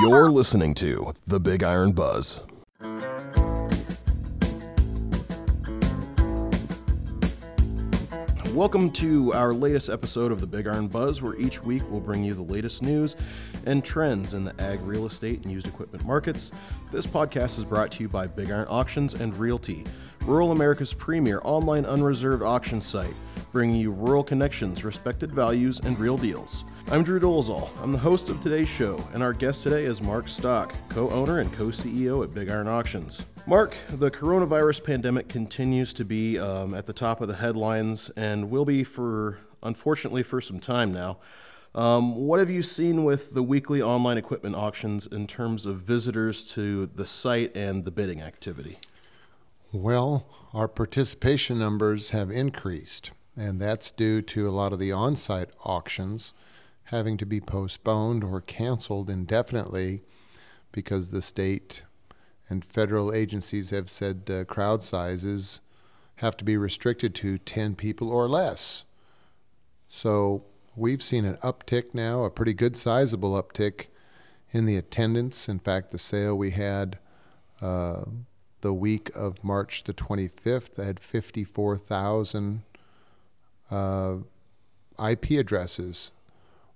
You're listening to The Big Iron Buzz. Welcome to our latest episode of the Big Iron Buzz, where each week we'll bring you the latest news and trends in the ag real estate and used equipment markets. This podcast is brought to you by Big Iron Auctions and Realty, rural America's premier online unreserved auction site, bringing you rural connections, respected values, and real deals. I'm Drew Dolezal. I'm the host of today's show, and our guest today is Mark Stock, co owner and co CEO at Big Iron Auctions. Mark, the coronavirus pandemic continues to be um, at the top of the headlines and will be for, unfortunately, for some time now. Um, what have you seen with the weekly online equipment auctions in terms of visitors to the site and the bidding activity? Well, our participation numbers have increased, and that's due to a lot of the on site auctions having to be postponed or canceled indefinitely because the state and federal agencies have said uh, crowd sizes have to be restricted to 10 people or less. So we've seen an uptick now, a pretty good sizable uptick in the attendance. In fact, the sale we had uh, the week of March the 25th I had 54,000 uh, IP addresses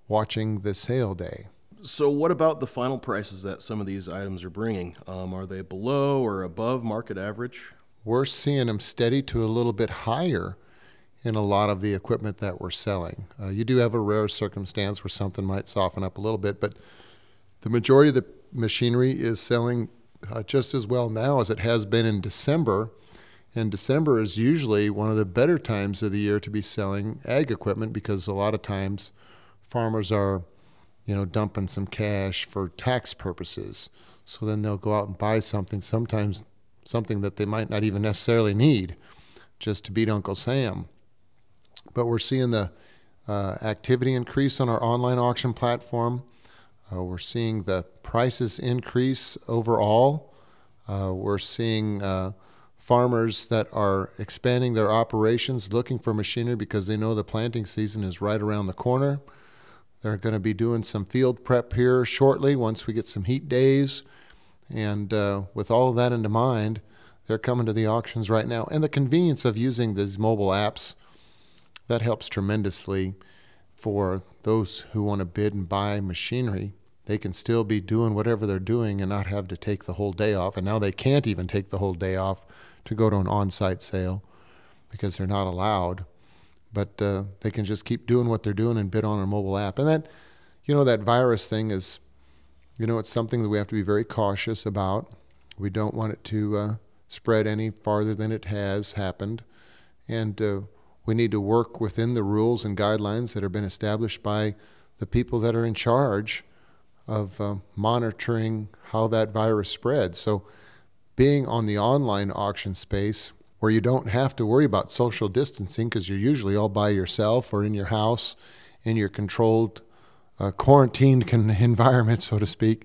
watching the sale day. So, what about the final prices that some of these items are bringing? Um, are they below or above market average? We're seeing them steady to a little bit higher in a lot of the equipment that we're selling. Uh, you do have a rare circumstance where something might soften up a little bit, but the majority of the machinery is selling uh, just as well now as it has been in December. And December is usually one of the better times of the year to be selling ag equipment because a lot of times farmers are, you know, dumping some cash for tax purposes. So then they'll go out and buy something, sometimes something that they might not even necessarily need, just to beat Uncle Sam. But we're seeing the uh, activity increase on our online auction platform. Uh, we're seeing the prices increase overall. Uh, we're seeing uh, farmers that are expanding their operations looking for machinery because they know the planting season is right around the corner. They're going to be doing some field prep here shortly once we get some heat days. And uh, with all of that into mind, they're coming to the auctions right now. And the convenience of using these mobile apps that helps tremendously for those who want to bid and buy machinery. They can still be doing whatever they're doing and not have to take the whole day off. And now they can't even take the whole day off to go to an on site sale because they're not allowed. But uh, they can just keep doing what they're doing and bid on a mobile app. And that, you know, that virus thing is, you know, it's something that we have to be very cautious about. We don't want it to uh, spread any farther than it has happened. And uh, we need to work within the rules and guidelines that have been established by the people that are in charge of uh, monitoring how that virus spreads. So, being on the online auction space where you don't have to worry about social distancing because you're usually all by yourself or in your house in your controlled, uh, quarantined con- environment, so to speak,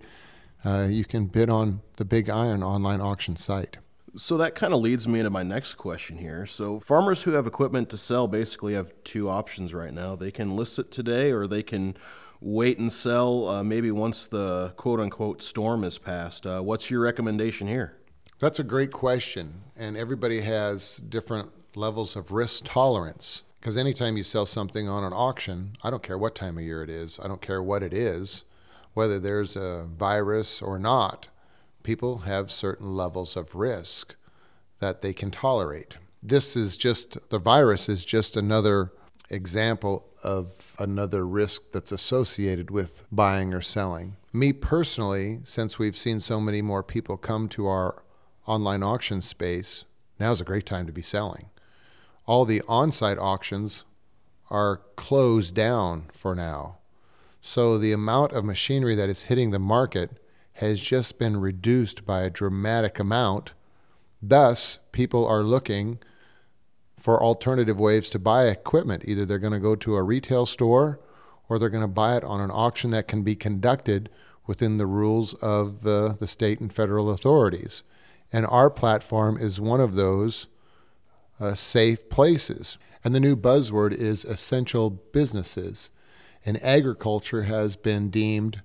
uh, you can bid on the Big Iron online auction site. So that kind of leads me into my next question here. So farmers who have equipment to sell basically have two options right now. They can list it today or they can wait and sell uh, maybe once the quote unquote storm is passed. Uh, what's your recommendation here? That's a great question. And everybody has different levels of risk tolerance. Because anytime you sell something on an auction, I don't care what time of year it is, I don't care what it is, whether there's a virus or not people have certain levels of risk that they can tolerate. This is just, the virus is just another example of another risk that's associated with buying or selling. Me personally, since we've seen so many more people come to our online auction space, now's a great time to be selling. All the on site auctions are closed down for now. So the amount of machinery that is hitting the market has just been reduced by a dramatic amount. Thus, people are looking for alternative ways to buy equipment. Either they're going to go to a retail store or they're going to buy it on an auction that can be conducted within the rules of the, the state and federal authorities. And our platform is one of those uh, safe places. And the new buzzword is essential businesses. And agriculture has been deemed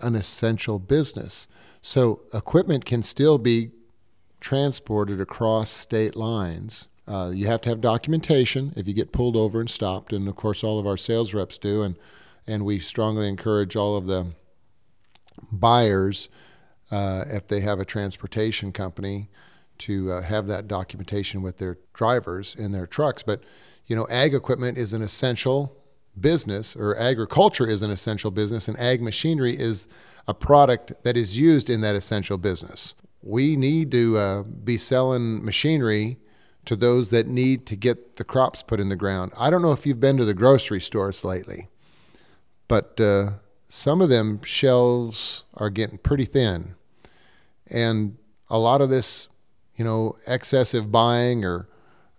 an essential business. So equipment can still be transported across state lines. Uh, you have to have documentation if you get pulled over and stopped, and of course, all of our sales reps do, and and we strongly encourage all of the buyers, uh, if they have a transportation company, to uh, have that documentation with their drivers in their trucks. But you know, ag equipment is an essential business, or agriculture is an essential business, and ag machinery is a product that is used in that essential business. We need to uh, be selling machinery to those that need to get the crops put in the ground. I don't know if you've been to the grocery stores lately, but uh, some of them shelves are getting pretty thin. And a lot of this, you know, excessive buying or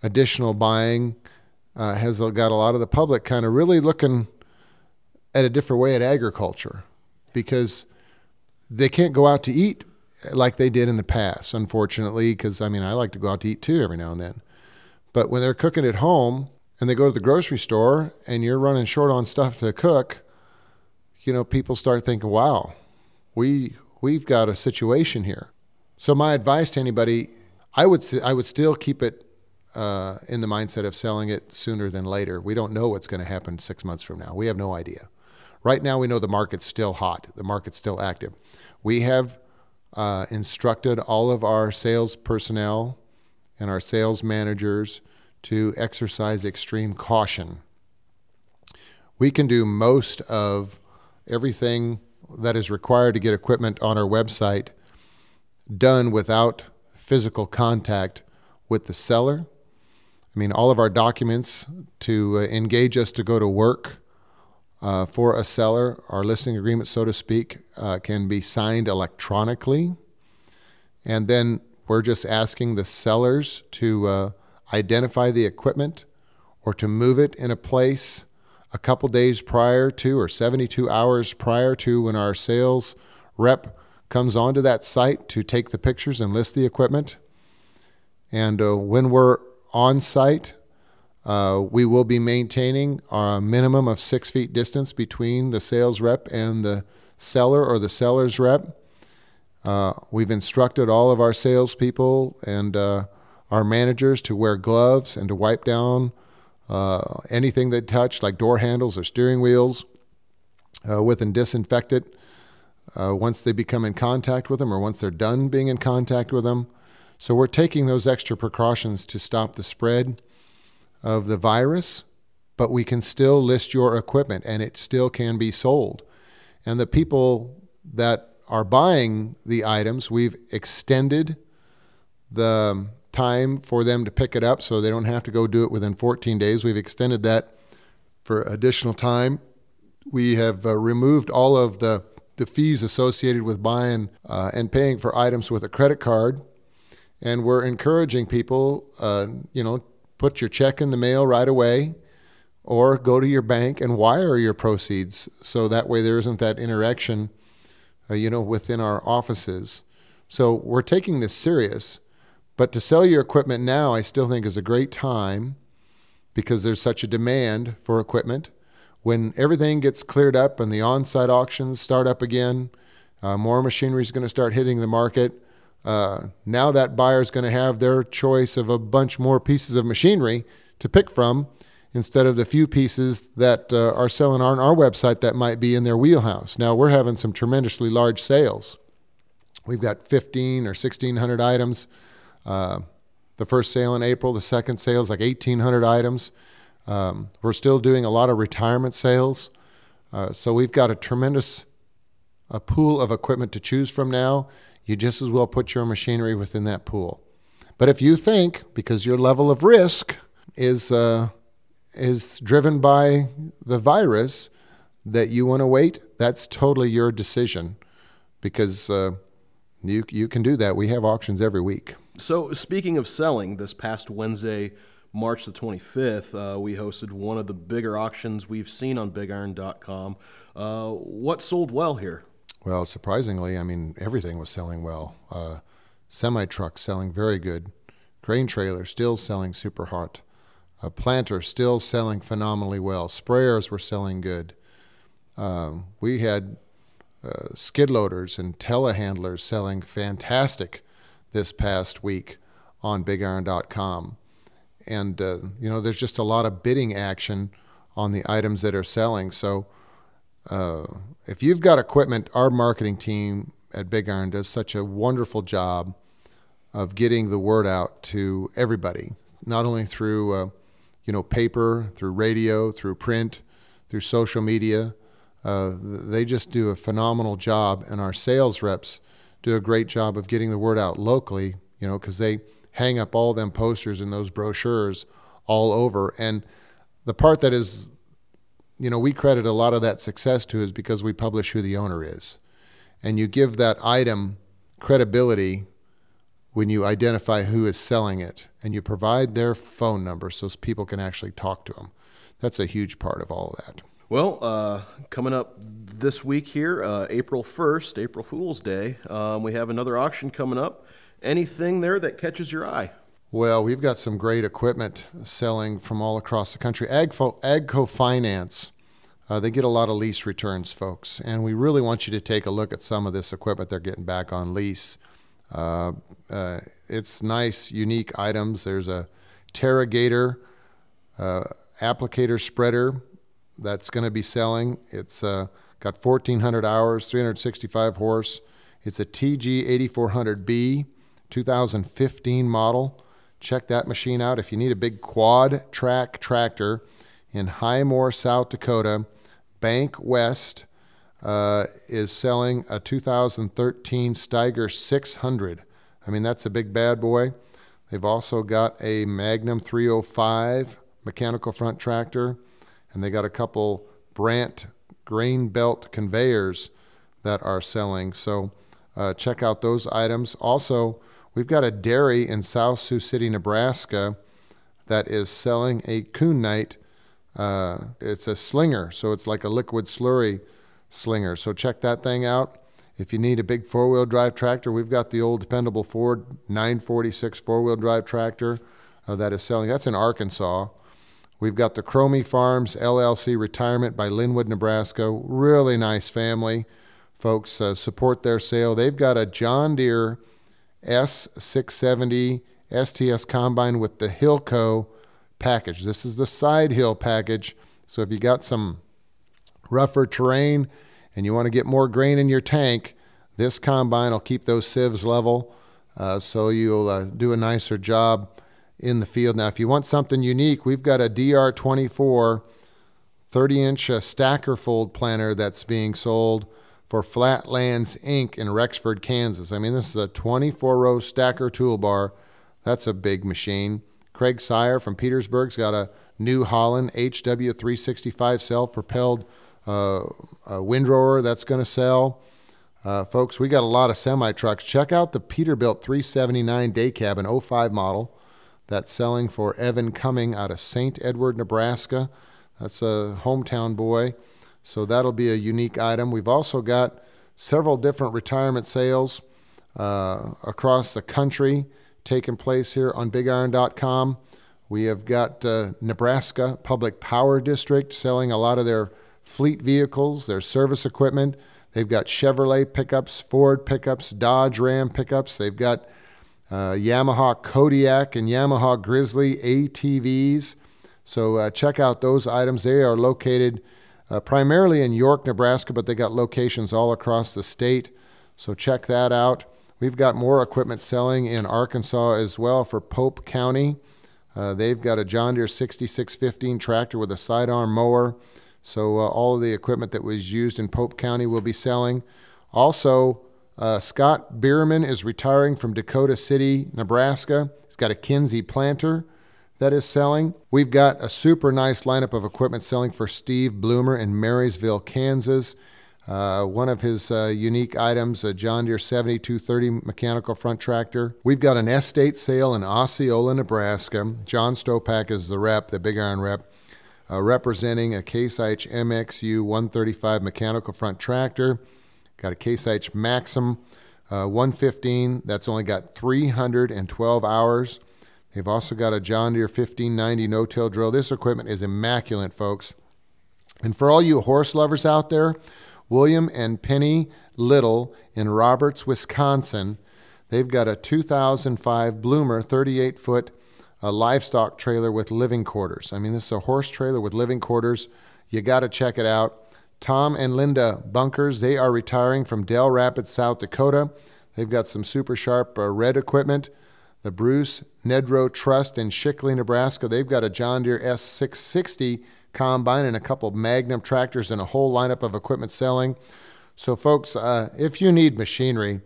additional buying uh, has got a lot of the public kind of really looking at a different way at agriculture because they can't go out to eat like they did in the past, unfortunately, because I mean, I like to go out to eat too every now and then. But when they're cooking at home and they go to the grocery store and you're running short on stuff to cook, you know, people start thinking, wow, we, we've got a situation here. So my advice to anybody, I would, I would still keep it uh, in the mindset of selling it sooner than later. We don't know what's going to happen six months from now. We have no idea. Right now, we know the market's still hot, the market's still active. We have uh, instructed all of our sales personnel and our sales managers to exercise extreme caution. We can do most of everything that is required to get equipment on our website done without physical contact with the seller. I mean, all of our documents to uh, engage us to go to work uh, for a seller, our listing agreement, so to speak, uh, can be signed electronically. And then we're just asking the sellers to uh, identify the equipment or to move it in a place a couple days prior to or 72 hours prior to when our sales rep comes onto that site to take the pictures and list the equipment. And uh, when we're on site, uh, we will be maintaining a minimum of six feet distance between the sales rep and the seller or the seller's rep. Uh, we've instructed all of our salespeople and uh, our managers to wear gloves and to wipe down uh, anything they touch, like door handles or steering wheels, uh, with and disinfect it uh, once they become in contact with them or once they're done being in contact with them. So we're taking those extra precautions to stop the spread of the virus, but we can still list your equipment and it still can be sold. And the people that are buying the items, we've extended the time for them to pick it up so they don't have to go do it within 14 days. We've extended that for additional time. We have uh, removed all of the, the fees associated with buying uh, and paying for items with a credit card. And we're encouraging people, uh, you know, put your check in the mail right away or go to your bank and wire your proceeds so that way there isn't that interaction, uh, you know, within our offices. So we're taking this serious. But to sell your equipment now, I still think is a great time because there's such a demand for equipment. When everything gets cleared up and the on site auctions start up again, uh, more machinery is going to start hitting the market. Uh, now that buyer is going to have their choice of a bunch more pieces of machinery to pick from instead of the few pieces that uh, are selling on our website that might be in their wheelhouse. Now we're having some tremendously large sales. We've got 15 or 1600 items. Uh, the first sale in April, the second sale is like 1800 items. Um, we're still doing a lot of retirement sales. Uh, so we've got a tremendous a pool of equipment to choose from now you just as well put your machinery within that pool. But if you think, because your level of risk is, uh, is driven by the virus, that you want to wait, that's totally your decision because uh, you, you can do that. We have auctions every week. So, speaking of selling, this past Wednesday, March the 25th, uh, we hosted one of the bigger auctions we've seen on BigIron.com. Uh, what sold well here? Well, surprisingly, I mean, everything was selling well. Uh, Semi trucks selling very good. Grain trailer still selling super hot. A planter still selling phenomenally well. Sprayers were selling good. Um, we had uh, skid loaders and telehandlers selling fantastic this past week on bigiron.com. And, uh, you know, there's just a lot of bidding action on the items that are selling. So uh, if you've got equipment, our marketing team at Big Iron does such a wonderful job of getting the word out to everybody, not only through, uh, you know, paper, through radio, through print, through social media. Uh, they just do a phenomenal job, and our sales reps do a great job of getting the word out locally, you know, because they hang up all them posters and those brochures all over. And the part that is, you know, we credit a lot of that success to is because we publish who the owner is. And you give that item credibility when you identify who is selling it and you provide their phone number so people can actually talk to them. That's a huge part of all of that. Well, uh, coming up this week here, uh, April 1st, April Fool's Day, um, we have another auction coming up. Anything there that catches your eye? Well, we've got some great equipment selling from all across the country. Agfo, Agco Finance, uh, they get a lot of lease returns, folks, and we really want you to take a look at some of this equipment they're getting back on lease. Uh, uh, it's nice, unique items. There's a Terragator uh, applicator spreader that's going to be selling. It's uh, got 1,400 hours, 365 horse. It's a TG 8400B, 2015 model. Check that machine out. If you need a big quad track tractor in Highmore, South Dakota, Bank West uh, is selling a 2013 Steiger 600. I mean, that's a big bad boy. They've also got a Magnum 305 mechanical front tractor, and they got a couple Brandt grain belt conveyors that are selling. So uh, check out those items. Also, we've got a dairy in South Sioux City, Nebraska that is selling a Kuhn Knight. Uh, it's a slinger, so it's like a liquid slurry slinger. So check that thing out. If you need a big four wheel drive tractor, we've got the old dependable Ford 946 four wheel drive tractor uh, that is selling. That's in Arkansas. We've got the Cromie Farms LLC Retirement by Linwood, Nebraska. Really nice family. Folks, uh, support their sale. They've got a John Deere S670 STS combine with the Hillco package. This is the side hill package. So if you got some rougher terrain and you want to get more grain in your tank, this combine will keep those sieves level uh, so you'll uh, do a nicer job in the field. Now, if you want something unique, we've got a DR24 30 inch uh, stacker fold planter that's being sold for Flatlands Inc. in Rexford, Kansas. I mean, this is a 24 row stacker toolbar. That's a big machine. Craig Sire from Petersburg's got a New Holland HW365 self propelled uh, windrower that's going to sell. Uh, folks, we got a lot of semi trucks. Check out the Peterbilt 379 day cabin 05 model that's selling for Evan Cumming out of St. Edward, Nebraska. That's a hometown boy. So that'll be a unique item. We've also got several different retirement sales uh, across the country taking place here on bigiron.com. We have got uh, Nebraska Public Power District selling a lot of their fleet vehicles, their service equipment. They've got Chevrolet pickups, Ford pickups, Dodge Ram pickups. They've got uh, Yamaha Kodiak and Yamaha Grizzly ATVs. So uh, check out those items. They are located uh, primarily in York, Nebraska, but they got locations all across the state. So check that out. We've got more equipment selling in Arkansas as well for Pope County. Uh, they've got a John Deere 6615 tractor with a sidearm mower. So uh, all of the equipment that was used in Pope County will be selling. Also, uh, Scott Bierman is retiring from Dakota City, Nebraska. He's got a Kinze planter that is selling. We've got a super nice lineup of equipment selling for Steve Bloomer in Marysville, Kansas. Uh, one of his uh, unique items, a John Deere 7230 mechanical front tractor. We've got an estate sale in Osceola, Nebraska. John Stopak is the rep, the big iron rep uh, representing a Case IH MXU 135 mechanical front tractor. Got a Case IH Maxxum uh, 115 that's only got 312 hours. They've also got a John Deere 1590 no-till drill. This equipment is immaculate, folks. And for all you horse lovers out there, William and Penny Little in Roberts, Wisconsin. They've got a 2005 Bloomer 38 foot uh, livestock trailer with living quarters. I mean, this is a horse trailer with living quarters. You got to check it out. Tom and Linda Bunkers, they are retiring from Dell Rapids, South Dakota. They've got some super sharp uh, red equipment. The Bruce Nedrow Trust in Shickley, Nebraska, they've got a John Deere S660 combine and a couple Magnum tractors and a whole lineup of equipment selling. So, folks, uh, if you need machinery,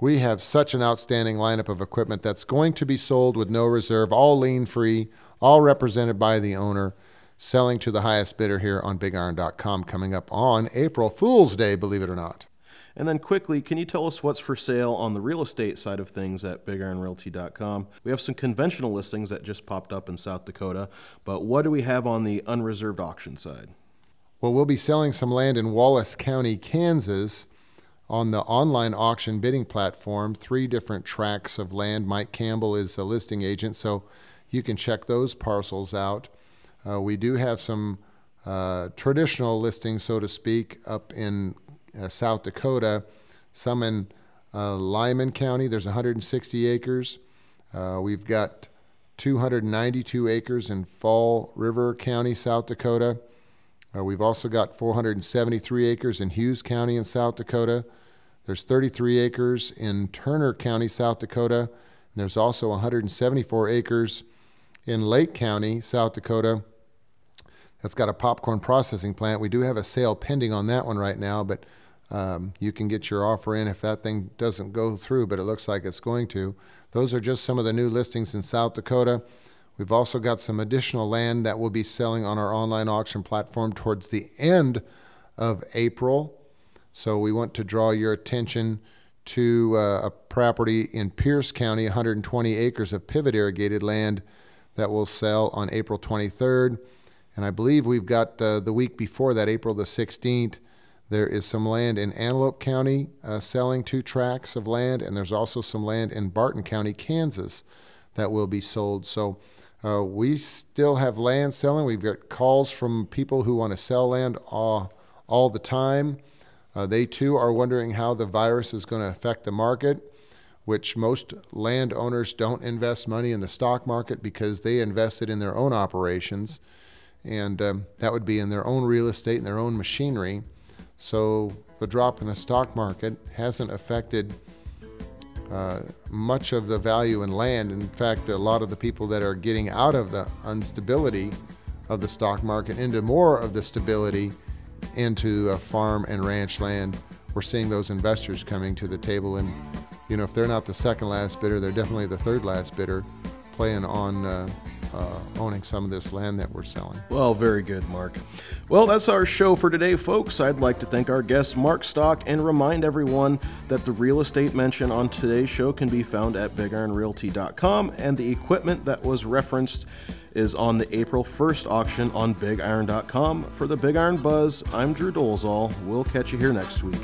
we have such an outstanding lineup of equipment that's going to be sold with no reserve, all lien free, all represented by the owner, selling to the highest bidder here on bigiron.com coming up on April Fool's Day, believe it or not. And then quickly, can you tell us what's for sale on the real estate side of things at bigironrealty.com? We have some conventional listings that just popped up in South Dakota, but what do we have on the unreserved auction side? Well, we'll be selling some land in Wallace County, Kansas on the online auction bidding platform, three different tracts of land. Mike Campbell is a listing agent, so you can check those parcels out. Uh, we do have some uh, traditional listings, so to speak, up in uh, South Dakota, some in uh, Lyman County. There's 160 acres. Uh, we've got 292 acres in Fall River County, South Dakota. Uh, we've also got 473 acres in Hughes County in South Dakota. There's 33 acres in Turner County, South Dakota. And there's also 174 acres in Lake County, South Dakota. That's got a popcorn processing plant. We do have a sale pending on that one right now, but um, you can get your offer in if that thing doesn't go through, but it looks like it's going to. Those are just some of the new listings in South Dakota. We've also got some additional land that we'll be selling on our online auction platform towards the end of April. So we want to draw your attention to uh, a property in Pierce County, 120 acres of pivot irrigated land that will sell on April 23rd. And I believe we've got uh, the week before that, April the 16th, there is some land in Antelope County uh, selling two tracts of land, and there's also some land in Barton County, Kansas, that will be sold. So uh, we still have land selling. We've got calls from people who want to sell land all, all the time. Uh, they too are wondering how the virus is going to affect the market, which most landowners don't invest money in the stock market because they invest it in their own operations. And um, that would be in their own real estate and their own machinery. So the drop in the stock market hasn't affected uh, much of the value in land. In fact, a lot of the people that are getting out of the instability of the stock market into more of the stability into farm and ranch land, we're seeing those investors coming to the table. And, you know, if they're not the second last bidder, they're definitely the third last bidder playing on uh, uh, owning some of this land that we're selling. Well, very good, Mark. Well, that's our show for today, folks. I'd like to thank our guest, Mark Stock, and remind everyone that the real estate mentioned on today's show can be found at bigironrealty.com, and the equipment that was referenced is on the April 1st auction on bigiron.com. For the Big Iron Buzz, I'm Drew Dolezal. We'll catch you here next week.